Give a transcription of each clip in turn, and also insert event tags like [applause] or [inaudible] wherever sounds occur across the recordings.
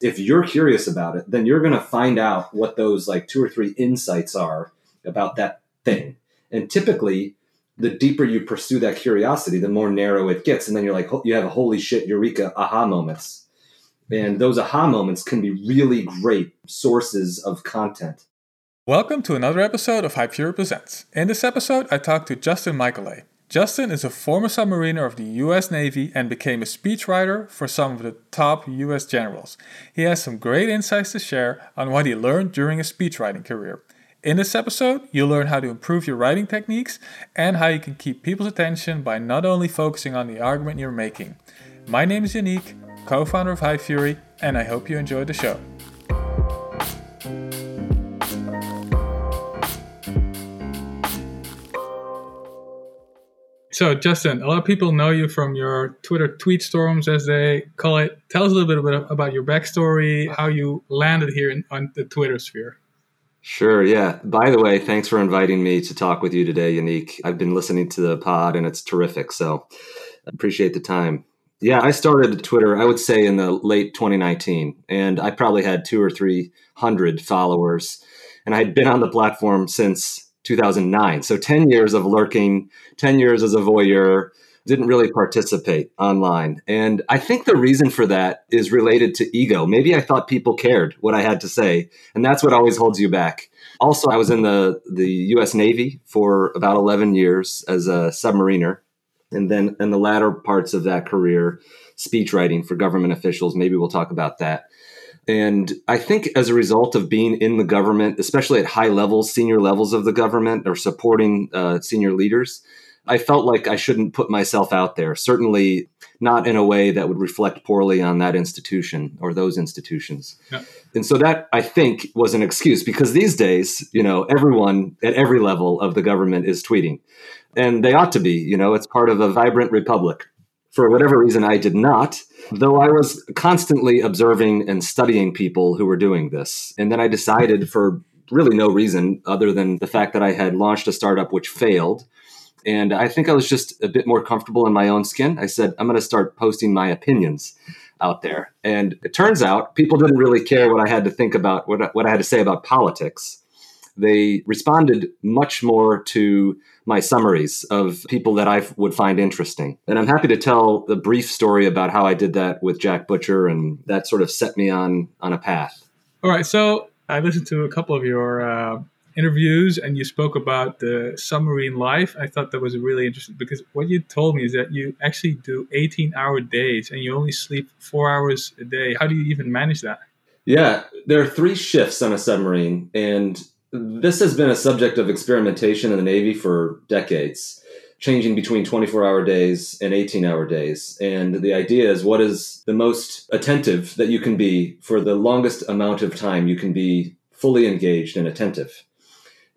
If you're curious about it, then you're going to find out what those like two or three insights are about that thing. And typically, the deeper you pursue that curiosity, the more narrow it gets. And then you're like, you have a holy shit, eureka, aha moments. And those aha moments can be really great sources of content. Welcome to another episode of Hypefury Presents. In this episode, I talked to Justin Mikolay. Justin is a former submariner of the US Navy and became a speechwriter for some of the top US generals. He has some great insights to share on what he learned during his speechwriting career. In this episode, you'll learn how to improve your writing techniques and how you can keep people's attention by not only focusing on the argument you're making. My name is Yannick, co founder of Hypefury, and I hope you enjoyed the show. So, Justin, a lot of people know you from your Twitter tweet storms, as they call it. Tell us a little bit about your backstory, how you landed here in, on the Twitter sphere. Sure. Yeah. By the way, thanks for inviting me to talk with you today, Yannick. I've been listening to the pod and it's terrific. So appreciate the time. Yeah, I started Twitter, I would say in the late 2019, and I probably had two or 300 followers. And I had been on the platform since 2009. So 10 years of lurking, 10 years as a voyeur, didn't really participate online. And I think the reason for that is related to ego. Maybe I thought people cared what I had to say, and that's what always holds you back. Also, I was in the, the US Navy for about 11 years as a submariner. And then in the latter parts of that career, speech writing for government officials. Maybe we'll talk about that. And I think as a result of being in the government, especially at high levels, senior levels of the government or supporting uh, senior leaders, I felt like I shouldn't put myself out there, certainly not in a way that would reflect poorly on that institution or those institutions. Yeah. And so that I think was an excuse because these days, you know, everyone at every level of the government is tweeting. And they ought to be, you know, it's part of a vibrant republic. For whatever reason, I did not, though I was constantly observing and studying people who were doing this. And then I decided for really no reason other than the fact that I had launched a startup which failed and I think I was just a bit more comfortable in my own skin. I said, I'm going to start posting my opinions out there. And it turns out people didn't really care what I had to think about, what, what I had to say about politics. They responded much more to my summaries of people that I would find interesting. And I'm happy to tell the brief story about how I did that with Jack Butcher, and that sort of set me on on a path. All right. So I listened to a couple of your uh, interviews and you spoke about the submarine life. I thought that was really interesting because what you told me is that you actually do 18 hour days and you only sleep four hours a day. How do you even manage that? Yeah, there are three shifts on a submarine, and this has been a subject of experimentation in the Navy for decades, changing between 24 hour days and 18 hour days. And the idea is what is the most attentive that you can be for the longest amount of time you can be fully engaged and attentive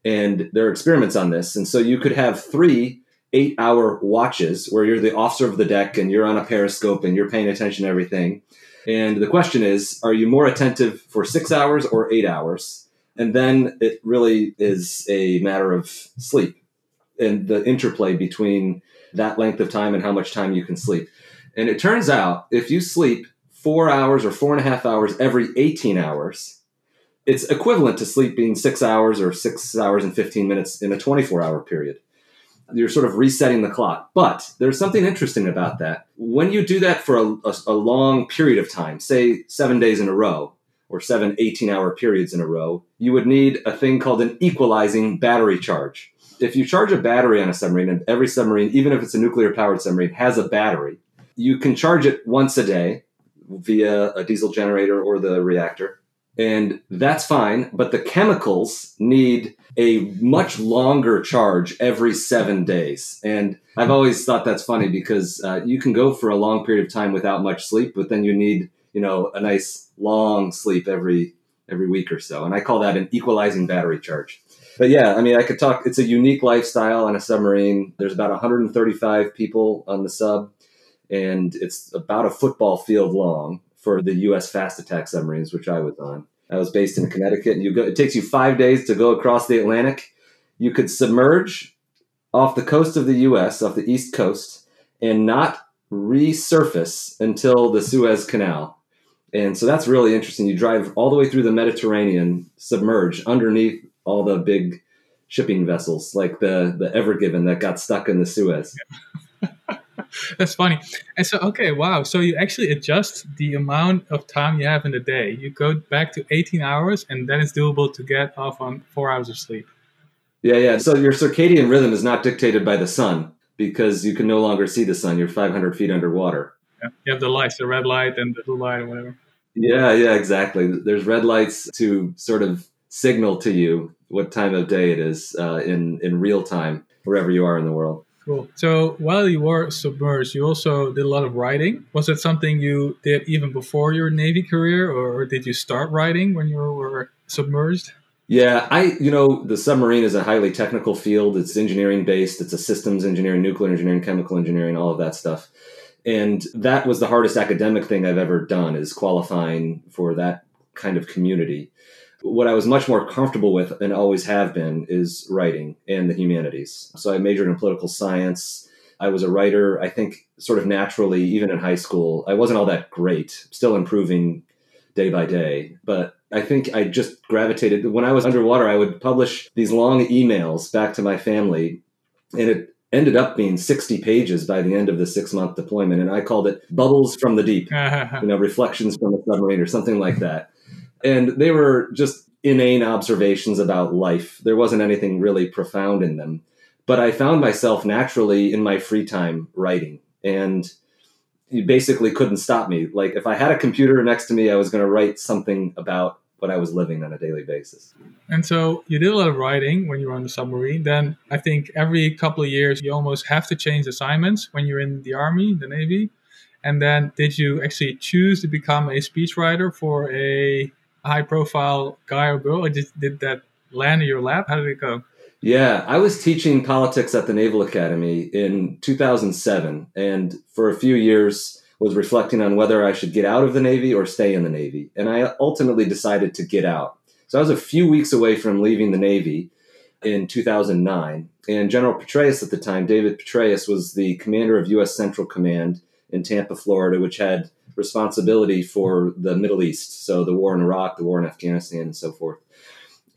and there are experiments on this. And so you could have three eight hour watches where you're the officer of the deck and you're on a periscope and you're paying attention to everything. And the question is, are you more attentive for six hours or eight hours? And then it really is a matter of sleep and the interplay between that length of time and how much time you can sleep. And it turns out if you sleep four hours or four and a half hours every 18 hours, it's equivalent to sleeping six hours or six hours and 15 minutes in a 24 hour period. You're sort of resetting the clock. But there's something interesting about that. When you do that for a, a, a long period of time, say seven days in a row, or seven 18 hour periods in a row, you would need a thing called an equalizing battery charge. If you charge a battery on a submarine, and every submarine, even if it's a nuclear powered submarine, has a battery, you can charge it once a day via a diesel generator or the reactor and that's fine. But the chemicals need a much longer charge every seven days. And I've always thought that's funny because uh, you can go for a long period of time without much sleep, but then you need, you know, a nice long sleep every every week or so. And I call that an equalizing battery charge. But yeah, I mean, I could talk. It's a unique lifestyle on a submarine. There's about 135 people on the sub, and it's about a football field long for the U.S. fast attack submarines, which I was on. I was based in Connecticut, and you go. It takes you five days to go across the Atlantic. You could submerge off the coast of the U.S., off the east coast, and not resurface until the Suez Canal. And so that's really interesting. You drive all the way through the Mediterranean, submerged underneath all the big shipping vessels, like the the Ever Given that got stuck in the Suez. [laughs] That's funny. And so, okay, wow. So you actually adjust the amount of time you have in the day. You go back to 18 hours, and then it's doable to get off on four hours of sleep. Yeah, yeah. So your circadian rhythm is not dictated by the sun because you can no longer see the sun. You're 500 feet underwater. Yeah. You have the lights, the red light and the blue light, or whatever. Yeah, yeah, exactly. There's red lights to sort of signal to you what time of day it is uh, in in real time wherever you are in the world. Cool. So while you were submerged, you also did a lot of writing. Was it something you did even before your Navy career, or did you start writing when you were submerged? Yeah, I you know the submarine is a highly technical field. It's engineering based. It's a systems engineering, nuclear engineering, chemical engineering, all of that stuff. And that was the hardest academic thing I've ever done is qualifying for that kind of community. What I was much more comfortable with and always have been is writing and the humanities. So I majored in political science. I was a writer, I think, sort of naturally, even in high school. I wasn't all that great, still improving day by day. But I think I just gravitated. When I was underwater, I would publish these long emails back to my family, and it ended up being 60 pages by the end of the six month deployment. And I called it Bubbles from the Deep, uh-huh. you know, Reflections from the Submarine or something like that. And they were just inane observations about life. There wasn't anything really profound in them. But I found myself naturally in my free time writing. And you basically couldn't stop me. Like if I had a computer next to me, I was going to write something about what I was living on a daily basis. And so you did a lot of writing when you were on the submarine. Then I think every couple of years you almost have to change assignments when you're in the army, the navy. And then did you actually choose to become a speechwriter for a high profile guy or girl? Or did, did that land in your lap? How did it go? Yeah, I was teaching politics at the Naval Academy in 2007. And for a few years, was reflecting on whether I should get out of the Navy or stay in the Navy. And I ultimately decided to get out. So I was a few weeks away from leaving the Navy in 2009. And General Petraeus at the time, David Petraeus, was the commander of U.S. Central Command in Tampa, Florida, which had responsibility for the Middle East. So the war in Iraq, the war in Afghanistan, and so forth.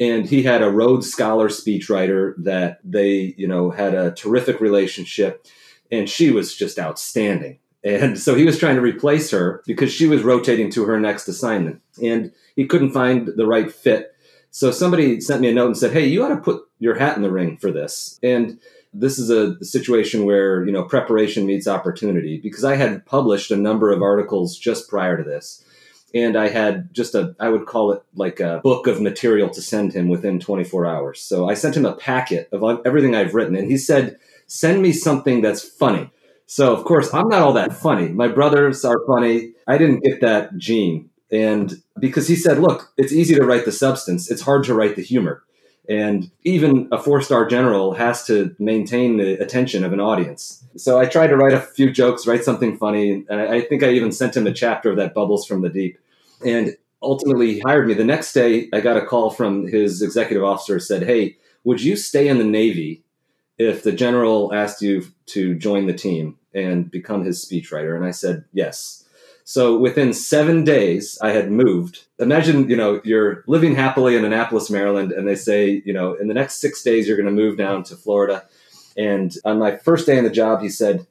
And he had a Rhodes Scholar speechwriter that they, you know, had a terrific relationship. And she was just outstanding. And so he was trying to replace her because she was rotating to her next assignment. And he couldn't find the right fit. So somebody sent me a note and said, Hey, you ought to put your hat in the ring for this. And this is a situation where, you know, preparation meets opportunity because I had published a number of articles just prior to this. And I had just a, I would call it like a book of material to send him within 24 hours. So I sent him a packet of everything I've written. And he said, Send me something that's funny. So of course I'm not all that funny. My brothers are funny. I didn't get that gene. And because he said, look, it's easy to write the substance, it's hard to write the humor. And even a four star general has to maintain the attention of an audience. So I tried to write a few jokes, write something funny. And I think I even sent him a chapter of that Bubbles from the Deep. And ultimately, he hired me. The next day, I got a call from his executive officer said, Hey, would you stay in the Navy if the general asked you to join the team and become his speechwriter, and I said yes. So within seven days, I had moved. Imagine, you know, you're living happily in Annapolis, Maryland, and they say, you know, in the next six days, you're going to move down to Florida. And on my first day in the job, he said,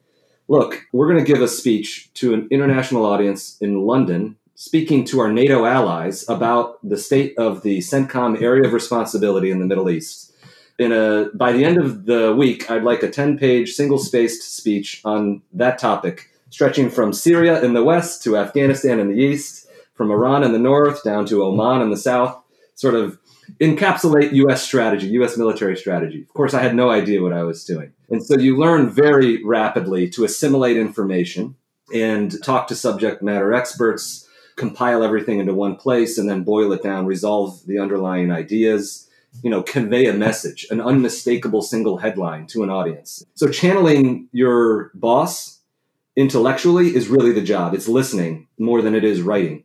Look, we're going to give a speech to an international audience in London, speaking to our NATO allies about the state of the CENTCOM area of responsibility in the Middle East in a by the end of the week, I'd like a 10 page single spaced speech on that topic, stretching from Syria in the west to Afghanistan in the east, from Iran in the north down to Oman in the south, sort of encapsulate US strategy, US military strategy. Of course, I had no idea what I was doing. And so you learn very rapidly to assimilate information and talk to subject matter experts, compile everything into one place, and then boil it down, resolve the underlying ideas you know convey a message an unmistakable single headline to an audience. So channeling your boss intellectually is really the job. It's listening more than it is writing.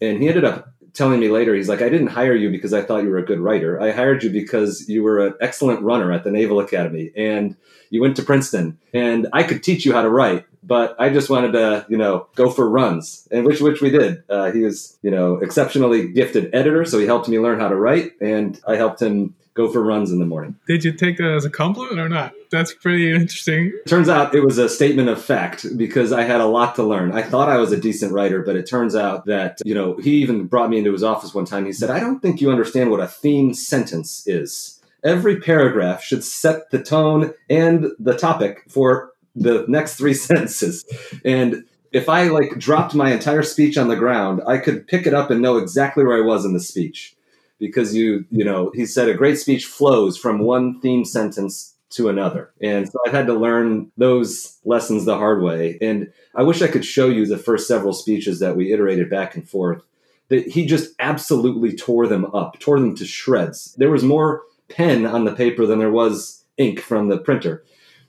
And he ended up telling me later he's like i didn't hire you because i thought you were a good writer. I hired you because you were an excellent runner at the naval academy and you went to princeton and i could teach you how to write but I just wanted to, you know, go for runs, and which which we did. Uh, he was, you know, exceptionally gifted editor, so he helped me learn how to write, and I helped him go for runs in the morning. Did you take that as a compliment or not? That's pretty interesting. Turns out it was a statement of fact because I had a lot to learn. I thought I was a decent writer, but it turns out that, you know, he even brought me into his office one time. He said, I don't think you understand what a theme sentence is. Every paragraph should set the tone and the topic for the next three [laughs] sentences. And if I like dropped my entire speech on the ground, I could pick it up and know exactly where I was in the speech. Because you you know he said a great speech flows from one theme sentence to another. And so i've had to learn those lessons the hard way. And i wish i could show you the first several speeches that we iterated back and forth that he just absolutely tore them up tore them to shreds. There was more pen on the paper than there was ink from the printer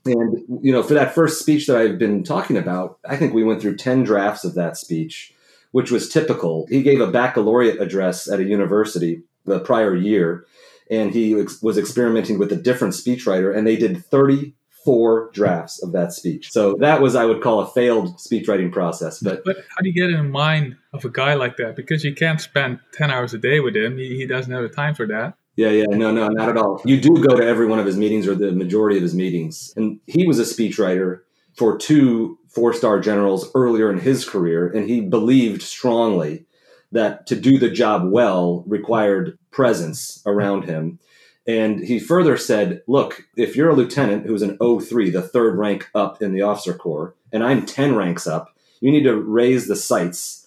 and you know for that first speech that i've been talking about i think we went through 10 drafts of that speech which was typical he gave a baccalaureate address at a university the prior year, and he ex- was experimenting with a different speechwriter, and they did 34 drafts of that speech. So that was, I would call, a failed speechwriting process. But but how do you get in the mind of a guy like that? Because you can't spend 10 hours a day with him. He, he doesn't have the time for that. Yeah, yeah, no, no, not at all. You do go to every one of his meetings or the majority of his meetings. And he was a speechwriter for two four star generals earlier in his career, and he believed strongly that to do the job well required presence around him. And he further said, Look, if you're a lieutenant who's an 03, the third rank up in the officer corps, and I'm 10 ranks up, you need to raise the sights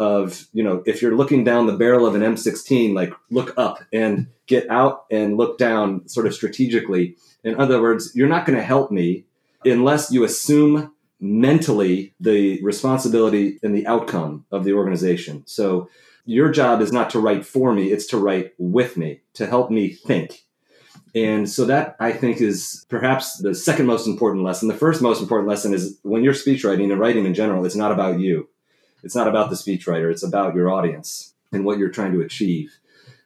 of, you know, if you're looking down the barrel of an M16, like look up and get out and look down sort of strategically. In other words, you're not going to help me unless you assume mentally the responsibility and the outcome of the organization. So your job is not to write for me, it's to write with me, to help me think. And so that I think is perhaps the second most important lesson. The first most important lesson is when you're speech writing and writing in general, it's not about you. It's not about the speechwriter, it's about your audience and what you're trying to achieve.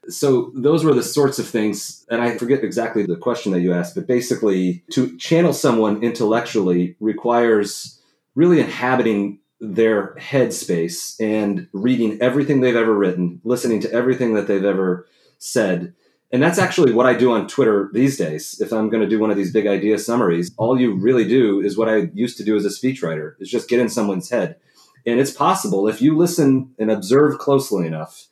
So those were the sorts of things, and I forget exactly the question that you asked, but basically to channel someone intellectually requires really inhabiting their headspace and reading everything they've ever written, listening to everything that they've ever said. And that's actually what I do on Twitter these days. If I'm going to do one of these big idea summaries, all you really do is what I used to do as a speechwriter, is just get in someone's head. And it's possible if you listen and observe closely enough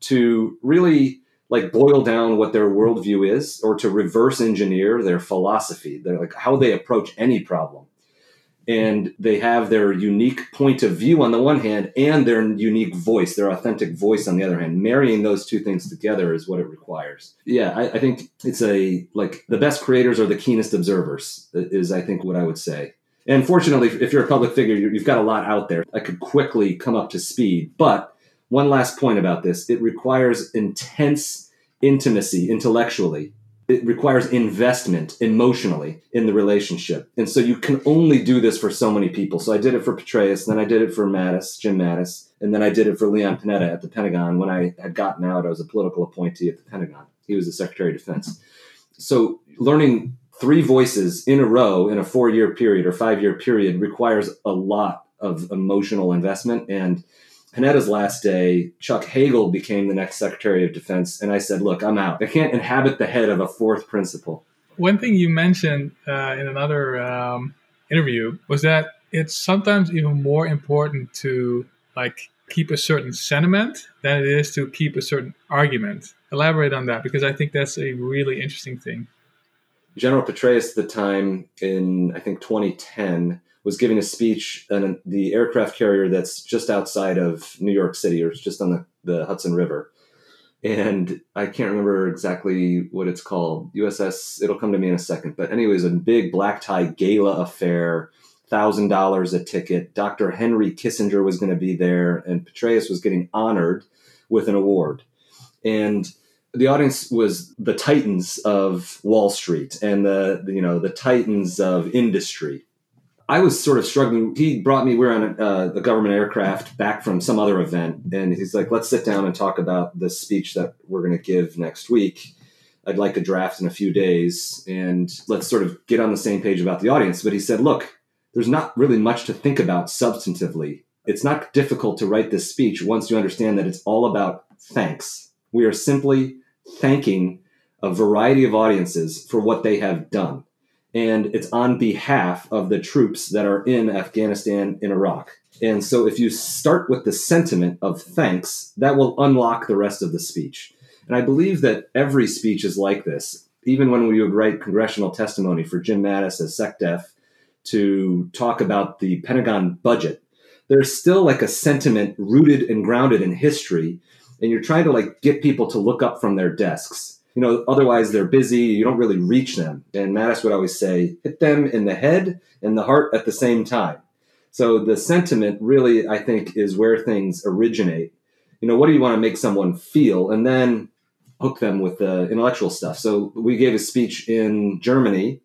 to really like boil down what their worldview is or to reverse engineer their philosophy, They're like how they approach any problem. And they have their unique point of view on the one hand and their unique voice, their authentic voice on the other hand. Marrying those two things together is what it requires. Yeah, I, I think it's a like the best creators are the keenest observers, is I think what I would say. And fortunately, if you're a public figure, you've got a lot out there. I could quickly come up to speed, but one last point about this it requires intense intimacy intellectually it requires investment emotionally in the relationship. And so you can only do this for so many people. So I did it for Petraeus, then I did it for Mattis, Jim Mattis, and then I did it for Leon Panetta at the Pentagon when I had gotten out. I was a political appointee at the Pentagon. He was the Secretary of Defense. So learning three voices in a row in a four year period or five year period requires a lot of emotional investment and Panetta's last day, Chuck Hagel became the next Secretary of Defense, and I said, "Look, I'm out. I can't inhabit the head of a fourth principal." One thing you mentioned uh, in another um, interview was that it's sometimes even more important to like keep a certain sentiment than it is to keep a certain argument. Elaborate on that because I think that's a really interesting thing. General Petraeus at the time in I think 2010 was giving a speech on the aircraft carrier that's just outside of New York City or it's just on the, the Hudson River. And I can't remember exactly what it's called. USS, it'll come to me in a second. But, anyways, a big black tie gala affair, $1,000 a ticket. Dr. Henry Kissinger was going to be there, and Petraeus was getting honored with an award. And the audience was the titans of Wall Street and the, you know the titans of industry I was sort of struggling. He brought me, we are on a, uh, the government aircraft back from some other event. And he's like, let's sit down and talk about the speech that we're going to give next week. I'd like a draft in a few days and let's sort of get on the same page about the audience. But he said, look, there's not really much to think about substantively. It's not difficult to write this speech once you understand that it's all about thanks. We are simply thanking a variety of audiences for what they have done. And it's on behalf of the troops that are in Afghanistan and Iraq. And so if you start with the sentiment of thanks, that will unlock the rest of the speech. And I believe that every speech is like this. Even when we would write congressional testimony for Jim Mattis as SecDef to talk about the Pentagon budget, there's still like a sentiment rooted and grounded in history. And you're trying to like get people to look up from their desks. You know, otherwise they're busy. You don't really reach them. And Mattis would always say, hit them in the head and the heart at the same time. So the sentiment really, I think, is where things originate. You know, what do you want to make someone feel? And then hook them with the intellectual stuff. So we gave a speech in Germany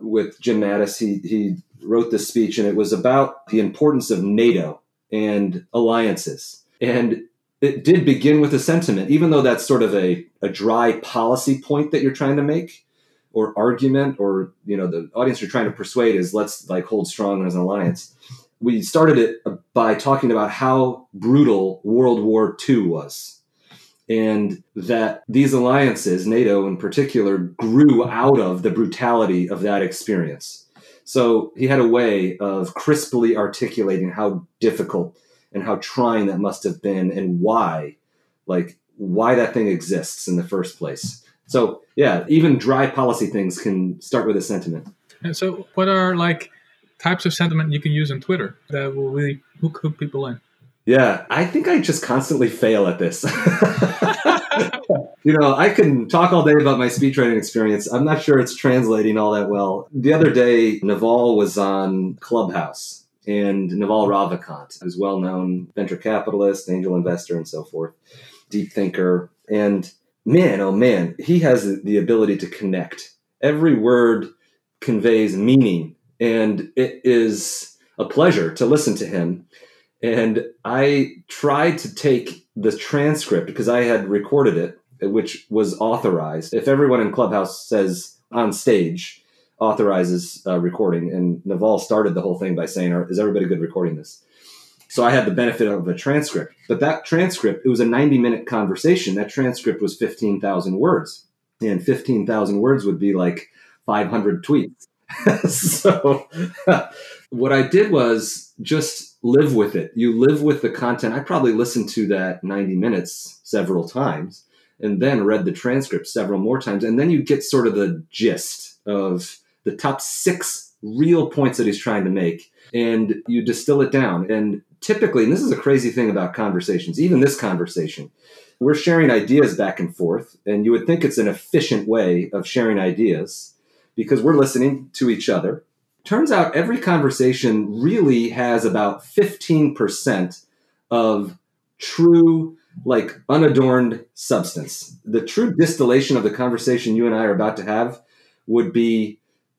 with Jim Mattis. He, he wrote this speech, and it was about the importance of NATO and alliances. And it did begin with a sentiment, even though that's sort of a, a dry policy point that you're trying to make or argument or you know the audience you're trying to persuade is let's like hold strong as an alliance. We started it by talking about how brutal world war ii was and that these alliances nato in particular grew out of the brutality of that experience. So he had a way of crisply articulating how difficult and how trying that must have been and why, like, why that thing exists in the first place. So, yeah, even dry policy things can start with a sentiment. And so, what are like types of sentiment you can use on Twitter that will really hook, hook people in? Yeah, I think I just constantly fail at this. [laughs] you know, I can talk all day about my speech writing experience. I'm not sure it's translating all that well. The other day, Naval was on Clubhouse, and Naval Ravikant, who's well known venture capitalist, angel investor, and so forth, deep thinker. And man, oh man, he has the ability to connect. Every word conveys meaning, and it is a pleasure to listen to him. And I tried to take the transcript because I had recorded it, which was authorized. If everyone in Clubhouse says on stage, authorizes uh, recording, and Naval started the whole thing by saying, "Is everybody good recording this?" So I had the benefit of a transcript, but that transcript it was a ninety-minute conversation. That transcript was fifteen thousand words, and fifteen thousand words would be like five hundred tweets. [laughs] so [laughs] what I did was just live with it. You live with the content. I probably listened to that 90 minutes several times and then read the transcript several more times. And then you get sort of the gist of the top six real points that he's trying to make. And you distill it down. And typically, and this is a crazy thing about conversations, even this conversation, we're sharing ideas back and forth. And you would think it's an efficient way of sharing ideas because we're listening to each other turns out every conversation really has about 15% of true like unadorned substance the true distillation of the conversation you and i are about to have would be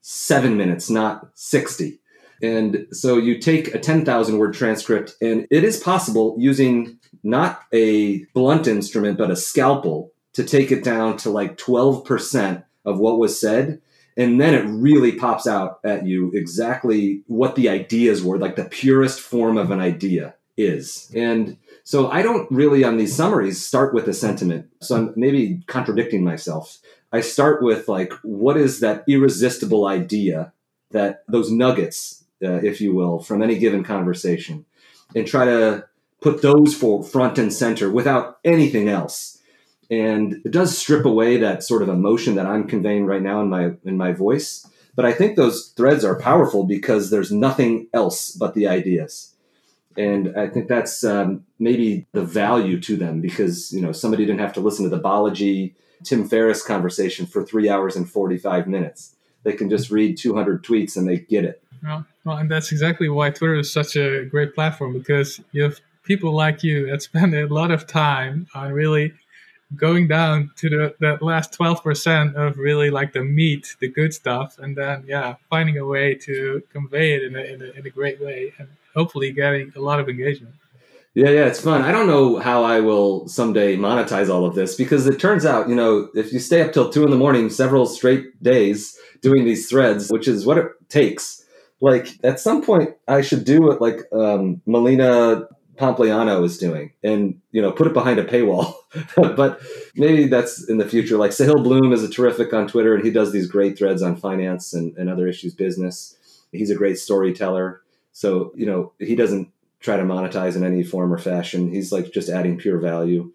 seven minutes not 60 and so you take a 10,000 word transcript and it is possible using not a blunt instrument but a scalpel to take it down to like 12% of what was said. And then it really pops out at you exactly what the ideas were like the purest form of an idea is. And so i don't really on these summaries start with a sentiment. So i'm maybe contradicting myself i start with like what is that irresistible idea that those nuggets uh, if you will from any given conversation and try to put those for front and center without anything else and it does strip away that sort of emotion that I'm conveying right now in my in my voice. But I think those threads are powerful because there's nothing else but the ideas, and I think that's um, maybe the value to them because you know somebody didn't have to listen to the Balaji Tim Ferriss conversation for three hours and 45 minutes. They can just read 200 tweets and they get it. Well, well, and that's exactly why Twitter is such a great platform because you have people like you that spend a lot of time on really going down to the that last 12% of really like the meat the good stuff and then yeah finding a way to convey it in a, in a, in a great way and hopefully getting a lot of engagement. Yeah yeah it's fun. I don't know how i will someday monetize all of this because it turns out you know if you stay up till two in the morning several straight days doing these threads which is what it takes like at some point I should do what like um, Polina Pompliano is doing and you know put it behind a paywall. [laughs] But maybe that's in the future. Like Sahil Bloom is a terrific on Twitter and he does these great threads on finance and, and other issues business. He's a great storyteller so you know he doesn't try to monetize in any form or fashion he's like just adding pure value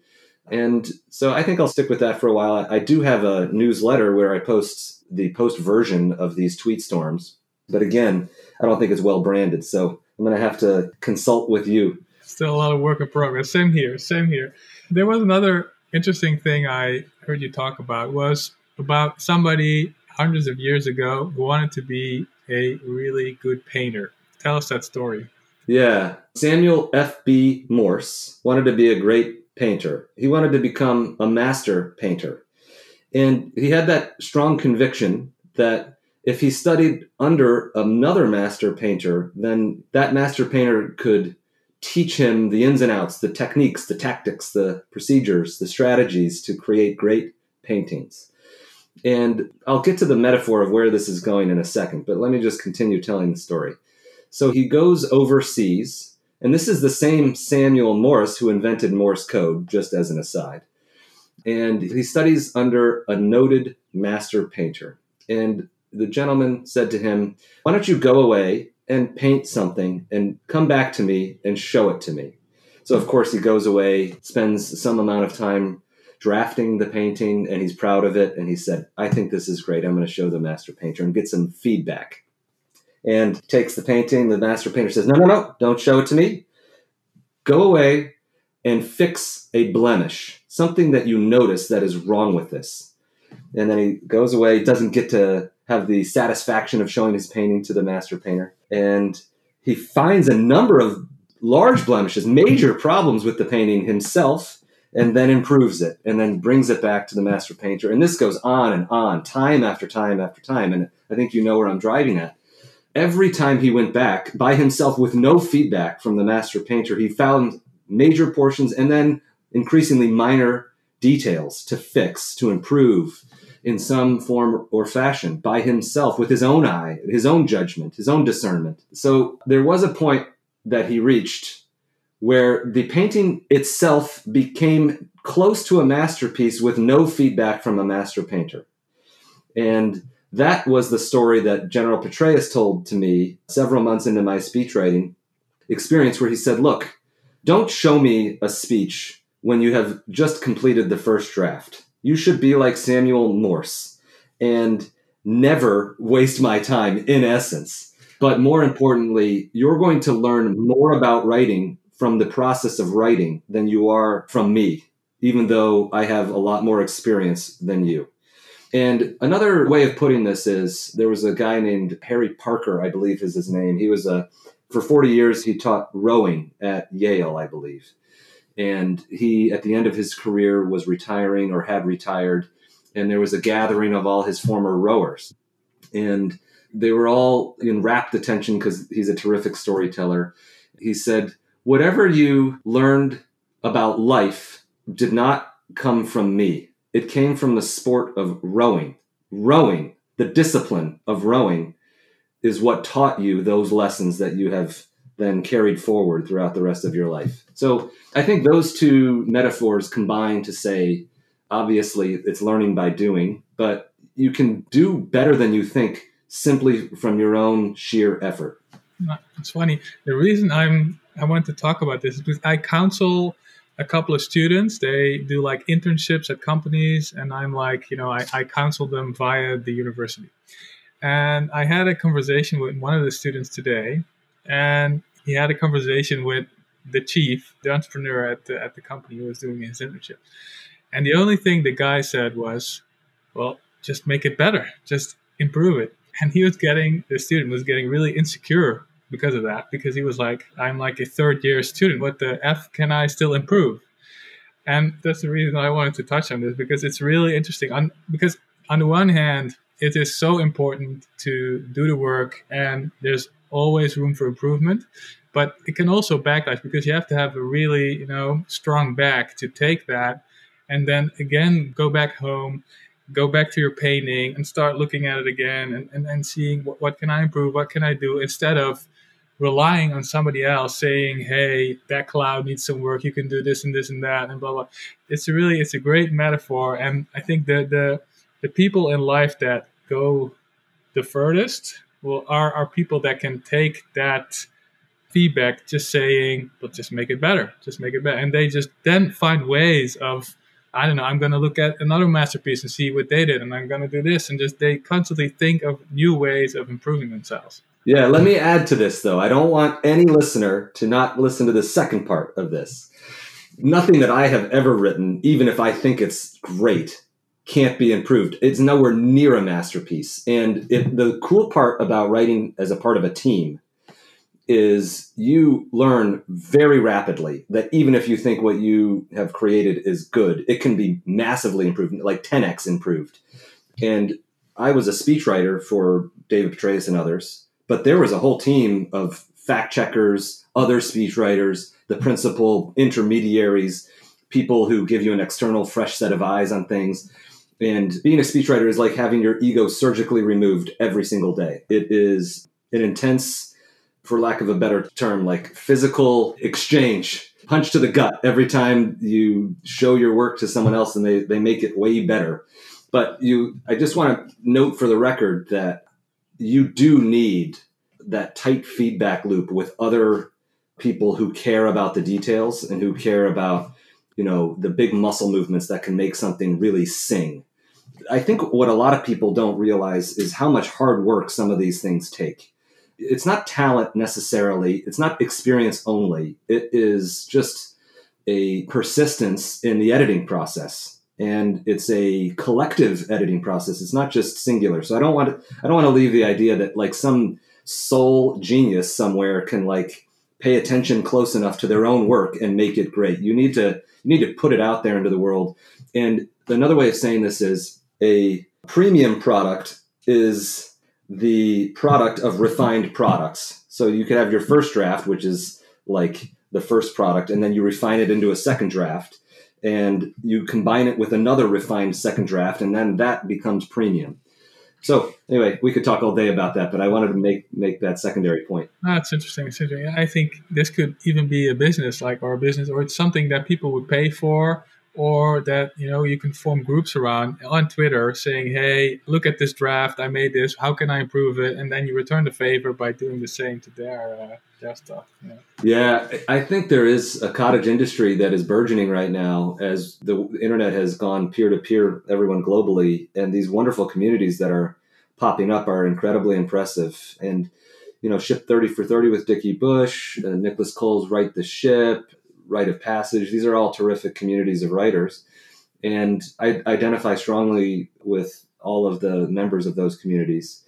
and so I think I'll stick with that for a while I do have a newsletter where I post the post version of these tweet storms but again I don't think it's well branded so I'm going to have to consult with you Still a lot of work in progress. Same here. Same here. There was another interesting thing I heard you talk about was about somebody hundreds of years ago who wanted to be a really good painter. Tell us that story. Yeah. Samuel F.B. Morse wanted to be a great painter. He wanted to become a master painter. And he had that strong conviction that if he studied under another master painter, then that master painter could teach him the ins and outs, the techniques, the tactics, the procedures, the strategies to create great paintings. And I'll get to the metaphor of where this is going in a second, but let me just continue telling the story. So he goes overseas, and this is the same Samuel Morse who invented Morse code, just as an aside. And he studies under a noted master painter. And the gentleman said to him, Why don't you go away and paint something and come back to me and show it to me. So, of course, he goes away, spends some amount of time drafting the painting, and he's proud of it. And he said, I think this is great. I'm going to show the master painter and get some feedback. And takes the painting. The master painter says, No, no, no, don't show it to me. Go away and fix a blemish, something that you notice that is wrong with this. And then he goes away, doesn't get to have the satisfaction of showing his painting to the master painter. And he finds a number of large blemishes, major problems with the painting himself, and then improves it and then brings it back to the master painter. And this goes on and on, time after time after time. And I think you know where I'm driving at. Every time he went back by himself with no feedback from the master painter, he found major portions and then increasingly minor details to fix, to improve, in some form or fashion by himself with his own eye, his own judgment, his own discernment. So there was a point that he reached where the painting itself became close to a masterpiece with no feedback from a master painter. And that was the story that General Petraeus told to me several months into my speech writing experience, where he said, Look, don't show me a speech when you have just completed the first draft you should be like Samuel Morse and never waste my time, in essence. But more importantly, you're going to learn more about writing from the process of writing than you are from me, even though I have a lot more experience than you. And another way of putting this is there was a guy named Harry Parker, I believe is his name. He was a, for 40 years, he taught rowing at Yale, I believe. And he at the end of his career was retiring or had retired and there was a gathering of all his former rowers. And they were all in rapt attention because he's a terrific storyteller. He said whatever you learned about life did not come from me it came from the sport of rowing rowing the discipline of rowing is what taught you those lessons that you have then carried forward throughout the rest of your life. So I think those two metaphors combine to say, obviously, it's learning by doing, but you can do better than you think simply from your own sheer effort. It's funny. The reason I'm I want to talk about this is because I counsel a couple of students. They do like internships at companies, and I'm like, you know, I, I counsel them via the university. And I had a conversation with one of the students today, and he had a conversation with the chief, the entrepreneur at the, at the company who was doing his internship. And the only thing the guy said was, well, just make it better, just improve it. And he was getting, the student was getting really insecure because of that, because he was like, I'm like a third year student. What the F can I still improve? And that's the reason I wanted to touch on this because it's really interesting. On, because on the one hand, it is so important to do the work and there's always room for improvement but it can also backlash because you have to have a really you know strong back to take that and then again go back home go back to your painting and start looking at it again and, and, and seeing what, what can I improve, what can I do, instead of relying on somebody else saying, "Hey, that cloud needs some work. You can do this and this and that," and blah blah. It's really it's a great metaphor, and I think the the the people in life that go the furthest will are are people that can take that feedback, just saying, "But just make it better, just make it better," and they just then find ways of. I don't know. I'm going to look at another masterpiece and see what they did, and I'm going to do this, and just they constantly think of new ways of improving themselves. Yeah, let me add to this though. I don't want any listener to not listen to the second part of this. Nothing that I have ever written, even if I think it's great, can't be improved. It's nowhere near a masterpiece. And it, the cool part about writing as a part of a team is you learn very rapidly that even if you think what you have created is good, it can be massively improved, like 10x improved. And I was a speechwriter for David Petraeus and others but there was a whole team of fact checkers, other speechwriters, the principal intermediaries, people who give you an external, fresh set of eyes on things. And being a speechwriter is like having your ego surgically removed every single day. It is an intense, for lack of a better term, like physical exchange, punch to the gut every time you show your work to someone else and they, they make it way better. But you, I just want to note for the record that you do need that tight feedback loop with other people who care about the details and who care about you know the big muscle movements that can make something really sing. I think what a lot of people don't realize is how much hard work some of these things take. It's not talent necessarily it's not experience only. It is just a persistence in the editing process and it's a collective editing process. It's not just singular. So I don't want to, I don't want to leave the idea that like some sole genius somewhere can like pay attention close enough to their own work and make it great. You need to you need to put it out there into the world. And another way of saying this is a premium product is the product of refined products. So you could have your first draft, which is like the first product, and then you refine it into a second draft and you combine it with another refined second draft, and then that becomes premium. So anyway, we could talk all day about that, but I wanted to make make that secondary point. That's interesting. It's interesting. I think this could even be a business, like a business, or it's something that people would pay for, or that you know you can form groups around on Twitter, saying, "Hey, look at this draft. I made this. How can I improve it?" And then you return the favor by doing the same to their uh, their stuff. Yeah. yeah, I think there is a cottage industry that is burgeoning right now as the internet has gone peer to peer, everyone globally, and these wonderful communities that are popping up are incredibly impressive. And you know, Ship 30 for 30 with Dickie Bush, uh, Nicolas Cole's Write the Ship, Write of Passage. These are all terrific communities of writers. And I identify strongly with all of the members of those communities.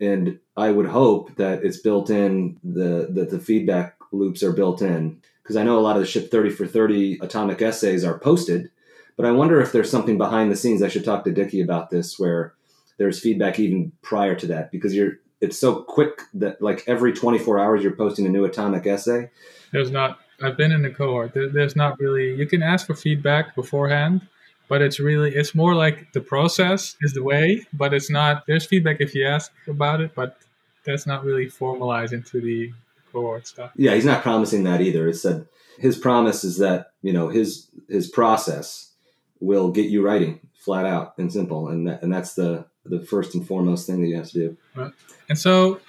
And I would hope that it's built in, the, that the feedback loops are built in. Because I know a lot of the Ship 30 for 30 atomic essays are posted, but I wonder if there's something behind the scenes. I should talk to Dickie about this where there's feedback even prior to that because you're it's so quick that like every 24 hours you're posting a new atomic essay there's not i've been in the cohort there, there's not really you can ask for feedback beforehand but it's really it's more like the process is the way but it's not there's feedback if you ask about it but that's not really formalized into the cohort stuff yeah he's not promising that either it said his promise is that you know his his process will get you writing flat out and simple and that, and that's the the first and foremost thing that you have to do. Right. And so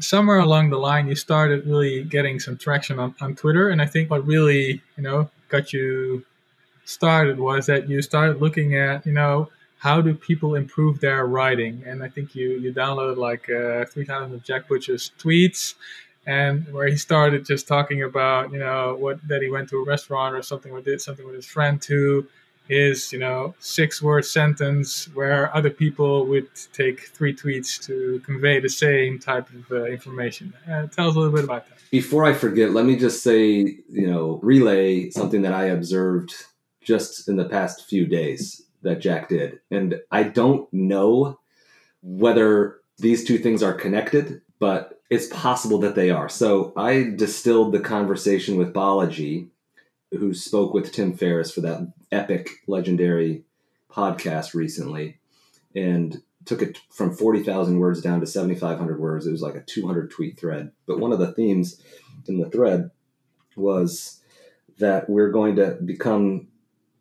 somewhere along the line you started really getting some traction on, on Twitter and I think what really, you know, got you started was that you started looking at, you know, how do people improve their writing? And I think you you downloaded like uh, 3,000 of Jack Butcher's tweets and where he started just talking about, you know, what that he went to a restaurant or something or did something with his friend too is you know six word sentence where other people would take three tweets to convey the same type of uh, information. Uh, tell us a little bit about that. Before i forget let me just say you know relay something that i observed just in the past few days that jack did. And i don't know whether these two things are connected but it's possible that they are. So i distilled the conversation with balaji who spoke with Tim Ferriss for that epic, legendary podcast recently. and took it from 40,000 words down to 7,500 words. It was like a 200 tweet thread. But one of the themes in the thread was that we're going to become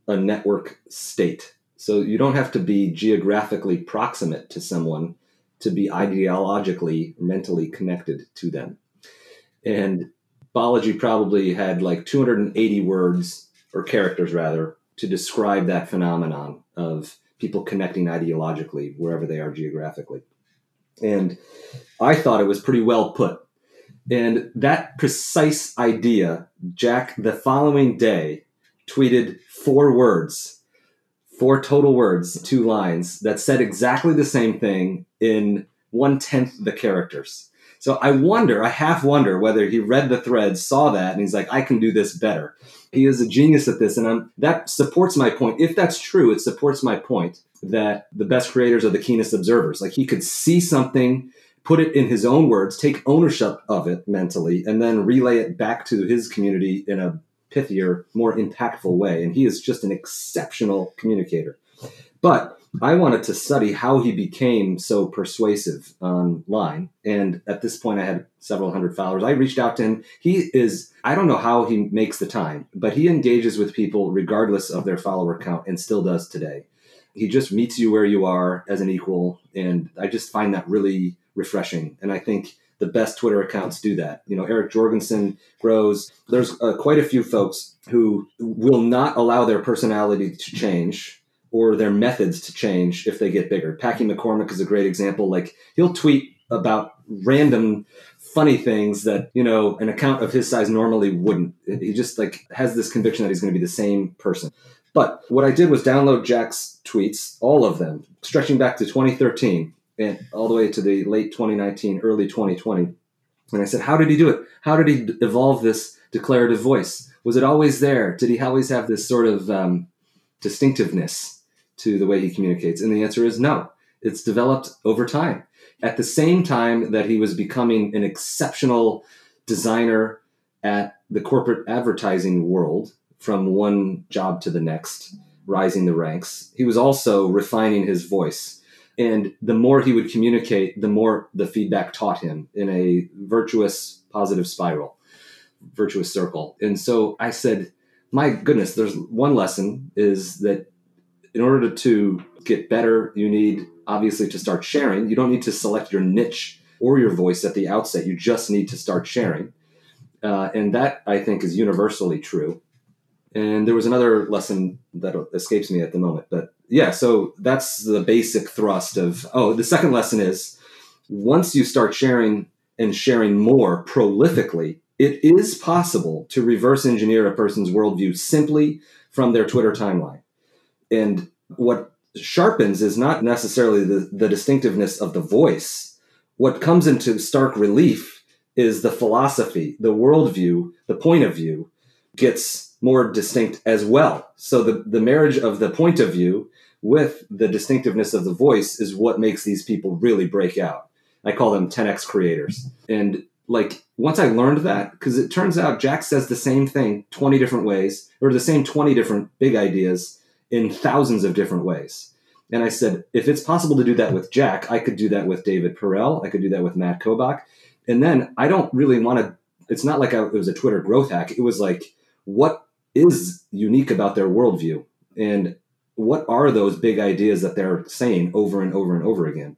a network state. So you don't have to be geographically proximate to someone to be ideologically, mentally connected to them. And Balaji probably had like 280 words or characters rather to describe that phenomenon of people connecting ideologically wherever they are geographically. And I thought it was pretty well put. And that precise idea, Jack, the following day, tweeted four words, four total words, two lines that said exactly the same thing in one tenth the characters. So I wonder, I half wonder whether he read the thread, saw that, and he's like, I can do this better. He is a genius at this, and I'm, that supports my point. If that's true, it supports my point that the best creators are the keenest observers. Like he could see something, put it in his own words, take ownership of it mentally, and then relay it back to his community in a pithier, more impactful way. And he is just an exceptional communicator. But I wanted to study how he became so persuasive online. And at this point, I had several hundred followers. I reached out to him. He is, I don't know how he makes the time, but he engages with people regardless of their follower count and still does today. He just meets you where you are as an equal. And I just find that really refreshing. And I think the best Twitter accounts do that. You know, Eric Jorgenson grows. There's uh, quite a few folks who will not allow their personality to change or their methods to change if they get bigger. Packy McCormick is a great example. Like he'll tweet about random funny things that you know an account of his size normally wouldn't. He just like has this conviction that he's going to be the same person. But what I did was download Jack's tweets, all of them, stretching back to 2013 and all the way to the late 2019, early 2020. And I said, How did he do it? How did he evolve this declarative voice? Was it always there? Did he always have this sort of um, distinctiveness to the way he communicates? And the answer is no. It's developed over time. At the same time that he was becoming an exceptional designer at the corporate advertising world from one job to the next, rising the ranks, he was also refining his voice and the more he would communicate, the more the feedback taught him in a virtuous, positive spiral, virtuous circle. And so I said, my goodness, there's one lesson is that in order to get better, you need obviously to start sharing. You don't need to select your niche or your voice at the outset. You just need to start sharing. Uh, and that I think is universally true. And there was another lesson that escapes me at the moment, but yeah, so that's the basic thrust of. Oh, the second lesson is once you start sharing and sharing more prolifically, it is possible to reverse engineer a person's worldview simply from their Twitter timeline. And what sharpens is not necessarily the, the distinctiveness of the voice. What comes into stark relief is the philosophy, the worldview, the point of view gets more distinct as well. So the, the marriage of the point of view with the distinctiveness of the voice is what makes these people really break out. I call them 10x creators. And like once I learned that, because it turns out Jack says the same thing 20 different ways, or the same 20 different big ideas in thousands of different ways. And I said, if it's possible to do that with Jack, I could do that with David Perell. I could do that with Matt Kobach. And then I don't really want to, it's not like I, it was a Twitter growth hack. It was like, what is unique about their worldview? And what are those big ideas that they're saying over and over and over again?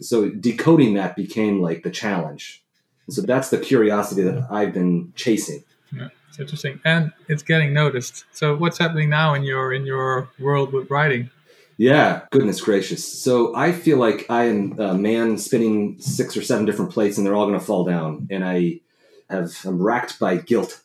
So decoding that became like the challenge. So that's the curiosity that I've been chasing. Yeah, it's interesting, and it's getting noticed. So what's happening now in your in your world with writing? Yeah, goodness gracious. So I feel like I am a man spinning six or seven different plates, and they're all going to fall down, and I have I'm racked by guilt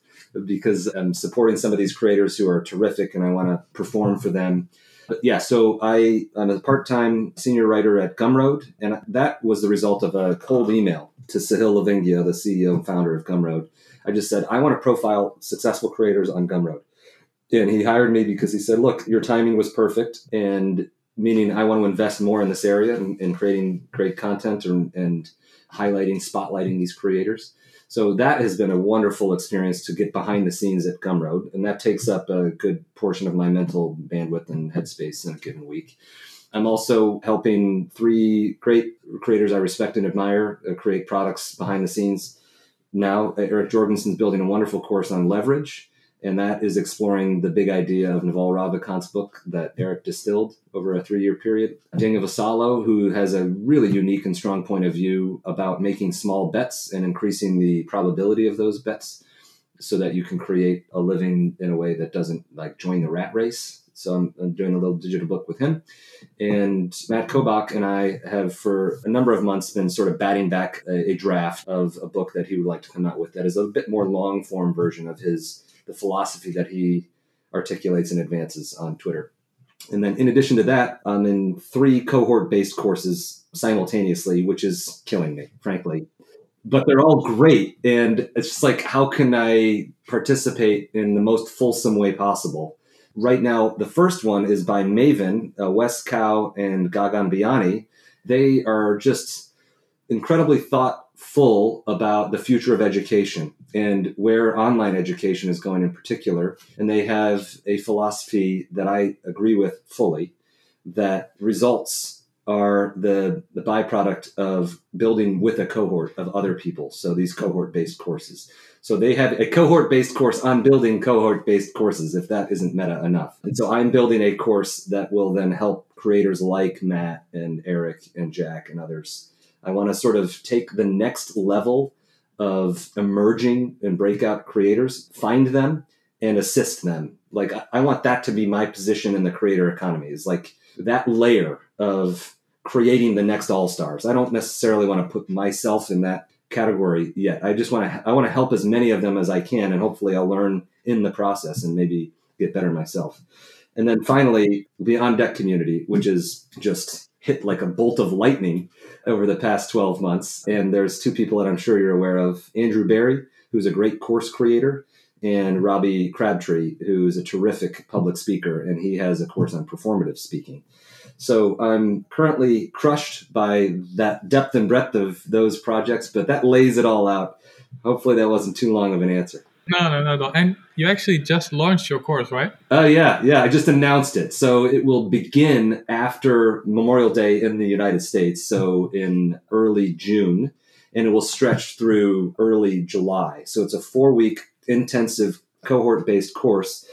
because I'm supporting some of these creators who are terrific and I want to perform for them. But yeah, so I, I'm a part time senior writer at Gumroad, and that was the result of a cold email to Sahil Lavingia, the CEO and founder of Gumroad. I just said, I want to profile successful creators on Gumroad. And he hired me because he said, Look, your timing was perfect. And meaning I want to invest more in this area and in, creating great content and, and highlighting, spotlighting these creators. So that has been a wonderful experience to get behind the scenes at Gumroad, and that takes up a good portion of my mental bandwidth and headspace in a given week. I'm also helping three great creators I respect and admire uh, create products behind the scenes. Now, Eric Jorgenson's building a wonderful course on leverage, and that is exploring the big idea of Naval Ravikant's book that Eric distilled over a three year period. Daniel Vassallo, who has a really unique and strong point of view about making small bets and increasing the probability of those bets so that you can create a living in a way that doesn't like join the rat race so I'm, I'm, doing a little digital book with him. And Matt Kobach and I have, for a number of months, been sort of batting back a, a draft of a book that he would like to come out with that is a bit more long form version of his the philosophy that he articulates and advances on Twitter. And then, in addition to that, I'm in three cohort based courses simultaneously, which is killing me, frankly. But they're all great. And it's just like, how can I participate in the most fulsome way possible? Right now, the first one is by Maven, uh, Wes Kao, and Gagan Biyani. They are just incredibly thoughtful about the future of education and where online education is going in particular. And they have a philosophy that I agree with fully that results are the, the byproduct of building with a cohort of other people. So these cohort based courses. So they have a cohort based course on building cohort based courses, if that isn't meta enough. And so I'm building a course that will then help creators like Matt and Eric and Jack and others. I want to sort of take the next level of emerging and breakout creators, find them and assist them. Like I want that to be my position in the creator economy is like that layer of creating the next all stars. I don't necessarily want to put myself in that category yet. I just want to I want to help as many of them as I can, and hopefully I'll learn in the process and maybe get better myself. And then finally, the on deck community, which is just hit like a bolt of lightning over the past 12 months. And there's two people that I'm sure you're aware of Andrew Barry, who's a great course creator, and Robbie Crabtree, who's a terrific public speaker, and he has a course on performative speaking. So I'm currently crushed by that depth and breadth of those projects, but that lays it all out. Hopefully, that wasn't too long of an answer. No, no, no, no. And you actually just launched your course, right? Oh, uh, yeah, yeah. I just announced it. So it will begin after Memorial Day in the United States, so in early June, and it will stretch through early July. So it's a four week intensive cohort based course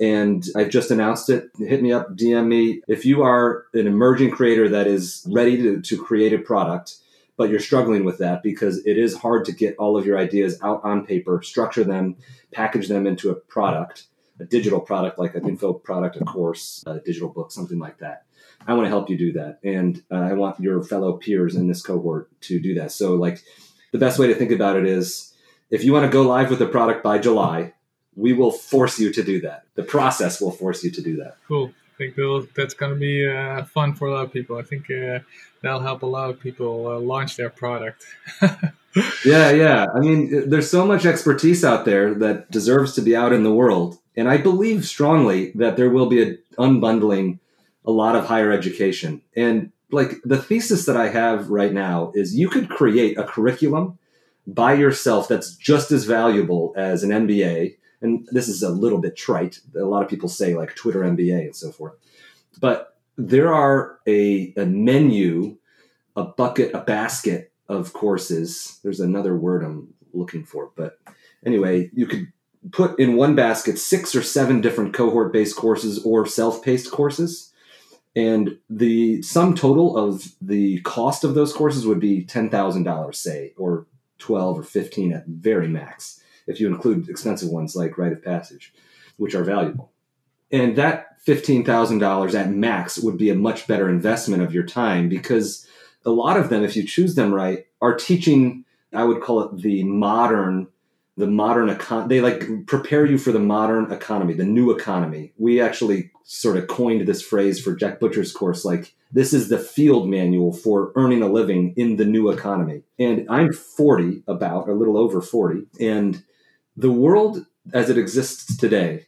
and I've just announced it. Hit me up, DM me. If you are an emerging creator that is ready to, to create a product, but you're struggling with that because it is hard to get all of your ideas out on paper, structure them, package them into a product, a digital product like an info product, a course, a digital book, something like that. I want to help you do that. And uh, I want your fellow peers in this cohort to do that. So, like, the best way to think about it is if you want to go live with a product by July, we will force you to do that. The process will force you to do that. Cool. I think that's going to be uh, fun for a lot of people. I think uh, that'll help a lot of people uh, launch their product. [laughs] yeah, yeah. I mean, there's so much expertise out there that deserves to be out in the world. And I believe strongly that there will be an unbundling a lot of higher education. And like the thesis that I have right now is you could create a curriculum by yourself that's just as valuable as an MBA and this is a little bit trite. A lot of people say like Twitter MBA and so forth. But there are a, a menu, a bucket, a basket of courses. There's another word I'm looking for. But anyway, you could put in one basket six or seven different cohort based courses or self paced courses. And the sum total of the cost of those courses would be $10,000, say, or 12 or 15 at very max if you include expensive ones like Write of Passage, which are valuable. And that $15,000 at max would be a much better investment of your time because a lot of them, if you choose them right, are teaching, I would call it the modern, the modern econ. They like prepare you for the modern economy, the new economy. We actually sort of coined this phrase for Jack Butcher's course, like this is the field manual for earning a living in the new economy. And I'm 40, about a little over 40, and the world as it exists today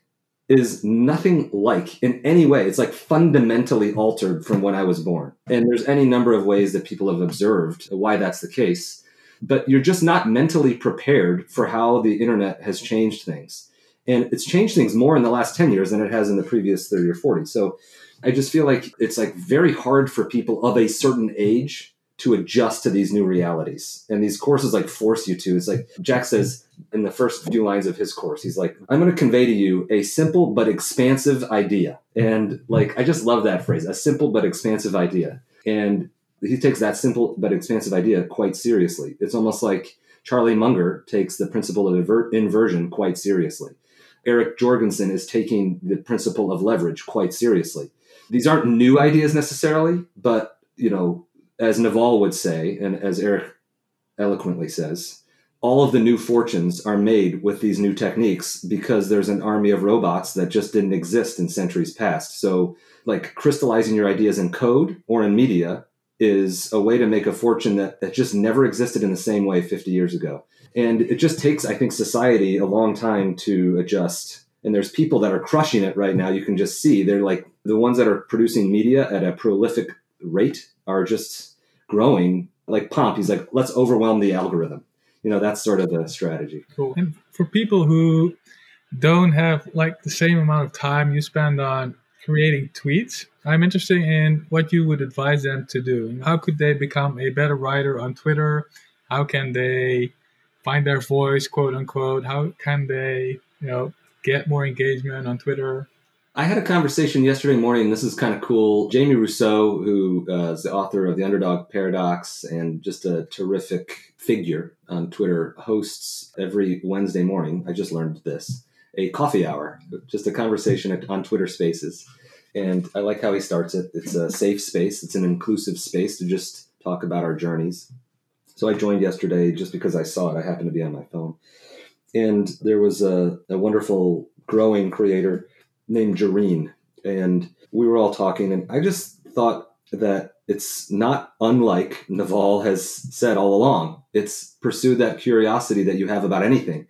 is nothing like in any way. It's like fundamentally altered from when I was born. And there's any number of ways that people have observed why that's the case. but you're just not mentally prepared for how the internet has changed things. And it's changed things more in the last 10 years than it has in the previous 30 or 40. So I just feel like it's like very hard for people of a certain age to adjust to these new realities. And these courses like force you to. It's like Jack says in the first few lines of his course, he's like, I'm going to convey to you a simple but expansive idea. And like, I just love that phrase, a simple but expansive idea. And he takes that simple but expansive idea quite seriously. It's almost like Charlie Munger takes the principle of inver- inversion quite seriously. Eric Jorgenson is taking the principle of leverage quite seriously. These aren't new ideas necessarily, but you know, as Naval would say, and as Eric eloquently says, all of the new fortunes are made with these new techniques because there's an army of robots that just didn't exist in centuries past. So, like crystallizing your ideas in code or in media is a way to make a fortune that, that just never existed in the same way 50 years ago. And it just takes, I think, society a long time to adjust. And there's people that are crushing it right now. You can just see they're like the ones that are producing media at a prolific rate are just growing like Pomp. He's like, let's overwhelm the algorithm. You know, that's sort of the strategy. Cool. And for people who don't have like the same amount of time you spend on creating tweets, I'm interested in what you would advise them to do. How could they become a better writer on Twitter? How can they find their voice, quote unquote? How can they, you know, get more engagement on Twitter? I had a conversation yesterday morning. This is kind of cool. Jamie Rousseau, who uh, is the author of The Underdog Paradox and just a terrific figure on Twitter, hosts every Wednesday morning. I just learned this a coffee hour, just a conversation on Twitter Spaces. And I like how he starts it. It's a safe space, it's an inclusive space to just talk about our journeys. So I joined yesterday just because I saw it. I happened to be on my phone. And there was a, a wonderful growing creator named Jareen, and we were all talking, and I just thought that it's not unlike Naval has said all along. It's pursue that curiosity that you have about anything.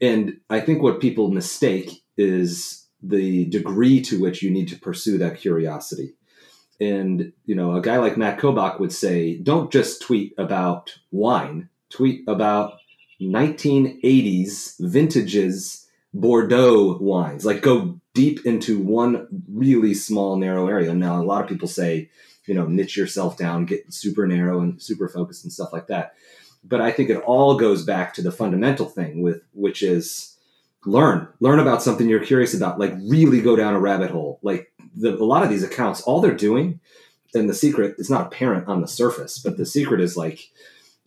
And I think what people mistake is the degree to which you need to pursue that curiosity. And, you know, a guy like Matt Kobach would say, don't just tweet about wine, tweet about 1980s vintages Bordeaux wines. Like go deep into one really small, narrow area. Now, a lot of people say, you know, niche yourself down, get super narrow and super focused and stuff like that. But I think it all goes back to the fundamental thing with which is learn, learn about something you're curious about. Like really go down a rabbit hole. Like the, a lot of these accounts, all they're doing, and the secret is not apparent on the surface, but the secret is like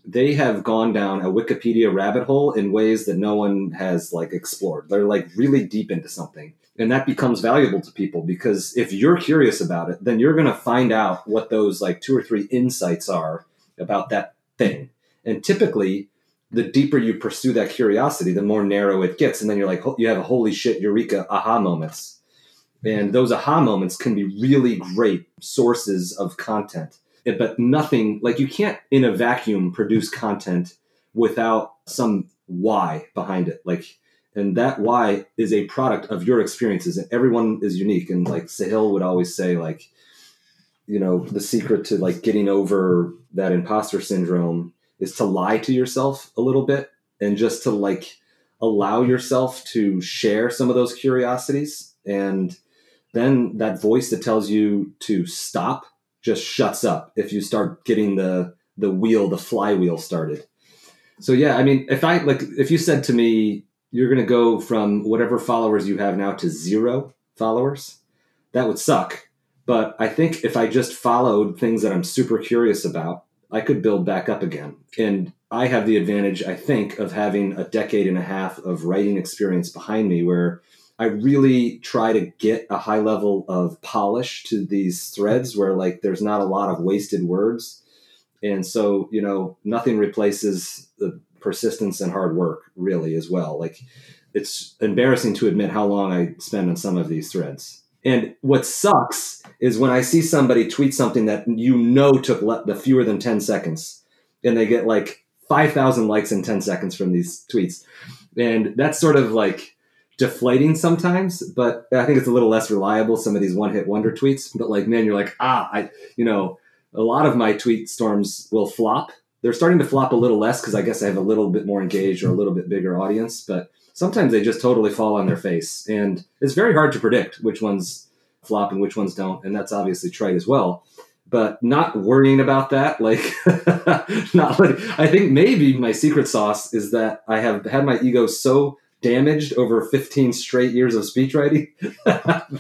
they have gone down a Wikipedia rabbit hole in ways that no one has like explored. They're like really deep into something. And that becomes valuable to people because if you're curious about it, then you're going to find out what those like two or three insights are about that thing. And typically, the deeper you pursue that curiosity, the more narrow it gets. And then you're like, you have a holy shit, eureka, aha moments. And those aha moments can be really great sources of content but nothing like you can't in a vacuum produce content without some why behind it like and that why is a product of your experiences and everyone is unique and like sahil would always say like you know the secret to like getting over that imposter syndrome is to lie to yourself a little bit and just to like allow yourself to share some of those curiosities and then that voice that tells you to stop just shuts up if you start getting the the wheel, the flywheel started. So yeah, I mean, if I like, if you said to me, you're going to go from whatever followers you have now to zero followers, that would suck. But I think if I just followed things that I'm super curious about, I could build back up again. And I have the advantage, I think, of having a decade and a half of writing experience behind me where I really try to get a high level of polish to these threads where like there's not a lot of wasted words. And so, you know, nothing replaces the persistence and hard work really as well. Like it's embarrassing to admit how long I spend on some of these threads. And what sucks is when I see somebody tweet something that you know took le- the fewer than 10 seconds and they get like 5,000 likes in 10 seconds from these tweets. And that's sort of like, deflating sometimes, but I think it's a little less reliable. Some of these one hit wonder tweets, but like, man, you're like, ah, I, you know, a lot of my tweet storms will flop they're starting to flop a little less because I guess I have a little bit more engaged or a little bit bigger audience. But sometimes they just totally fall on their face, and it's very hard to predict which ones flop and which ones don't. And that's obviously trite as well. But not worrying about that, like, [laughs] not like I think maybe my secret sauce is that I have had my ego so damaged over 15 straight years of speechwriting [laughs]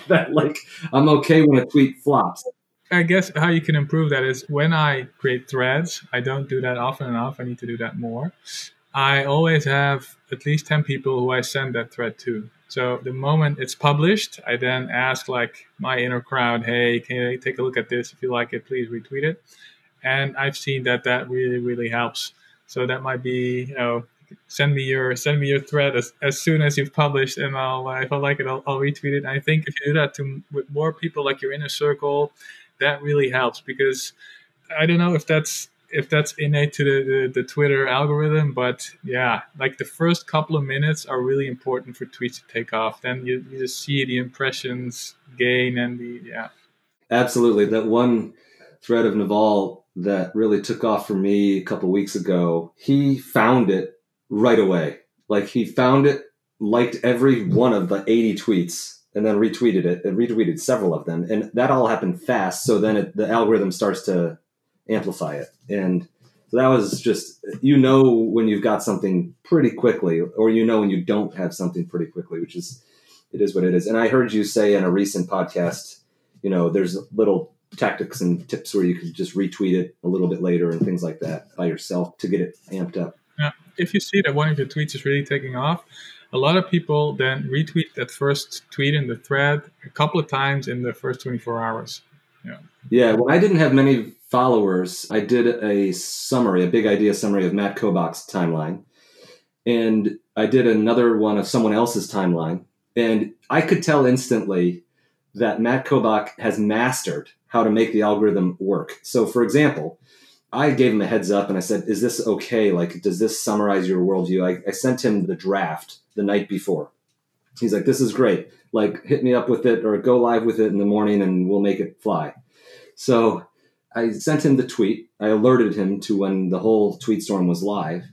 that like I'm okay when a tweet flops. I guess how you can improve that is when I create threads, I don't do that often enough. I need to do that more. I always have at least 10 people who I send that thread to. So the moment it's published, I then ask like my inner crowd, hey, can you take a look at this? If you like it, please retweet it. And I've seen that that really, really helps. So that might be, you know, send me your send me your thread as, as soon as you've published, and I'll uh, if I like it, I'll, I'll retweet it. And I think if you do that to with more people, like your inner circle, that really helps because I don't know if that's if that's innate to the, the, the, Twitter algorithm, but yeah, like the first couple of minutes are really important for tweets to take off. Then you, you just see the impressions gain and the yeah. Absolutely, that one thread of Naval that really took off for me a couple weeks ago. He found it right away. Like he found it, liked every one of the 80 tweets, and then retweeted it and retweeted several of them. And that all happened fast. So then it, the algorithm starts to amplify it. And so that was just, you know, when you've got something pretty quickly, or you know when you don't have something pretty quickly, which is, it is what it is. And I heard you say in a recent podcast, you know, there's little tactics and tips where you could just retweet it a little bit later and things like that by yourself to get it amped up. If you see that one of your tweets is really taking off, a lot of people then retweet that first tweet in the thread a couple of times in the first 24 hours. Yeah. Yeah. When I didn't have many followers, I did a summary, a big idea summary of Matt Kobach's timeline. And I did another one of someone else's timeline. And I could tell instantly that Matt Kobach has mastered how to make the algorithm work. So, for example, I gave him a heads up and I said, Is this okay? Like, does this summarize your worldview? I, I sent him the draft the night before. He's like, This is great. Like, hit me up with it or go live with it in the morning and we'll make it fly. So I sent him the tweet. I alerted him to when the whole tweet storm was live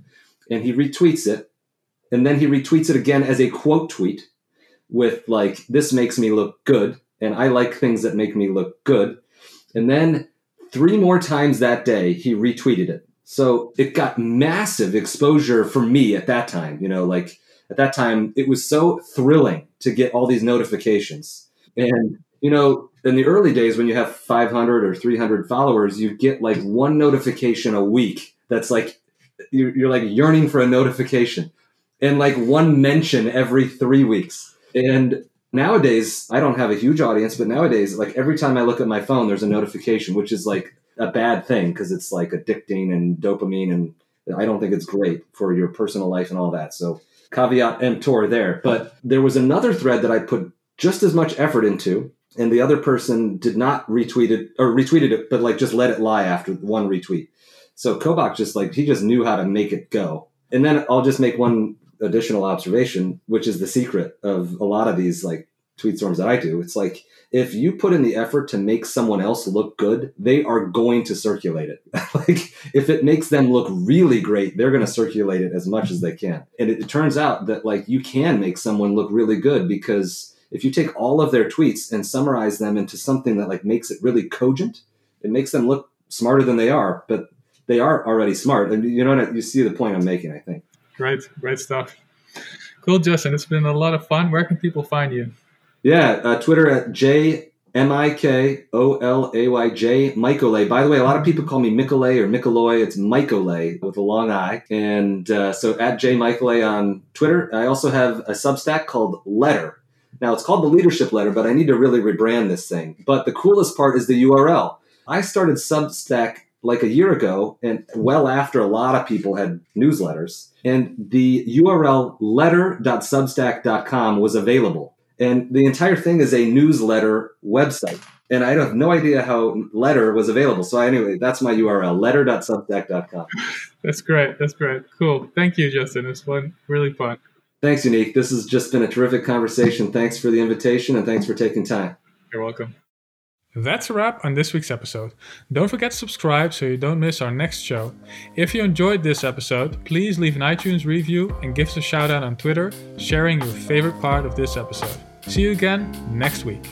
and he retweets it. And then he retweets it again as a quote tweet with, like, This makes me look good. And I like things that make me look good. And then three more times that day, he retweeted it. So it got massive exposure for me at that time. You know, like at that time, it was so thrilling to get all these notifications. And, you know, in the early days when you have 500 or 300 followers, you get like one notification a week that's like, you're, you're like yearning for a notification and like one mention every three weeks. And nowadays I don't have a huge audience, but nowadays, like every time I look at my phone, there's a notification, which is like a bad thing because it's like addicting and dopamine, and I don't think it's great for your personal life and all that. So caveat emptor there. But there was another thread that I put just as much effort into, and the other person did not retweet it or retweeted it, but like just let it lie after one retweet. So Kobach just like he just knew how to make it go. And then I'll just make one additional observation, which is the secret of a lot of these like tweet storms that I do. It's like if you put in the effort to make someone else look good, they are going to circulate it. [laughs] like if it makes them look really great, they're going to circulate it as much as they can. And it, it turns out that like you can make someone look really good because if you take all of their tweets and summarize them into something that like makes it really cogent, it makes them look smarter than they are, but they are already smart. And you know, what? you see the point I'm making, I think. Great, great stuff. Cool, Justin. It's been a lot of fun. Where can people find you? Yeah, uh, Twitter at J M I K O L A Y J Mikolay. By the way, a lot of people call me Mikolay or Mikoloy. It's Mikolay with a long I. And uh, so at J Mikolay on Twitter. I also have a Substack called Letter. Now it's called the Leadership Letter, but I need to really rebrand this thing. But the coolest part is the URL. I started Substack like a year ago and well after a lot of people had newsletters. And the url letter.substack.com was available. And the entire thing is a newsletter website. And i have no idea how letter was available. So anyway that's my url letter.substack.com that's great. That's great. Cool. Thank you justin. It's fun. Really fun. Thanks unique. This has just been a terrific conversation. Thanks for the invitation and thanks for taking time. You're welcome That's a wrap on this week's episode. Don't forget to subscribe so you don't miss our next show. If you enjoyed this episode, please leave an iTunes review and give us a shout out on Twitter, sharing your favorite part of this episode. See you again next week.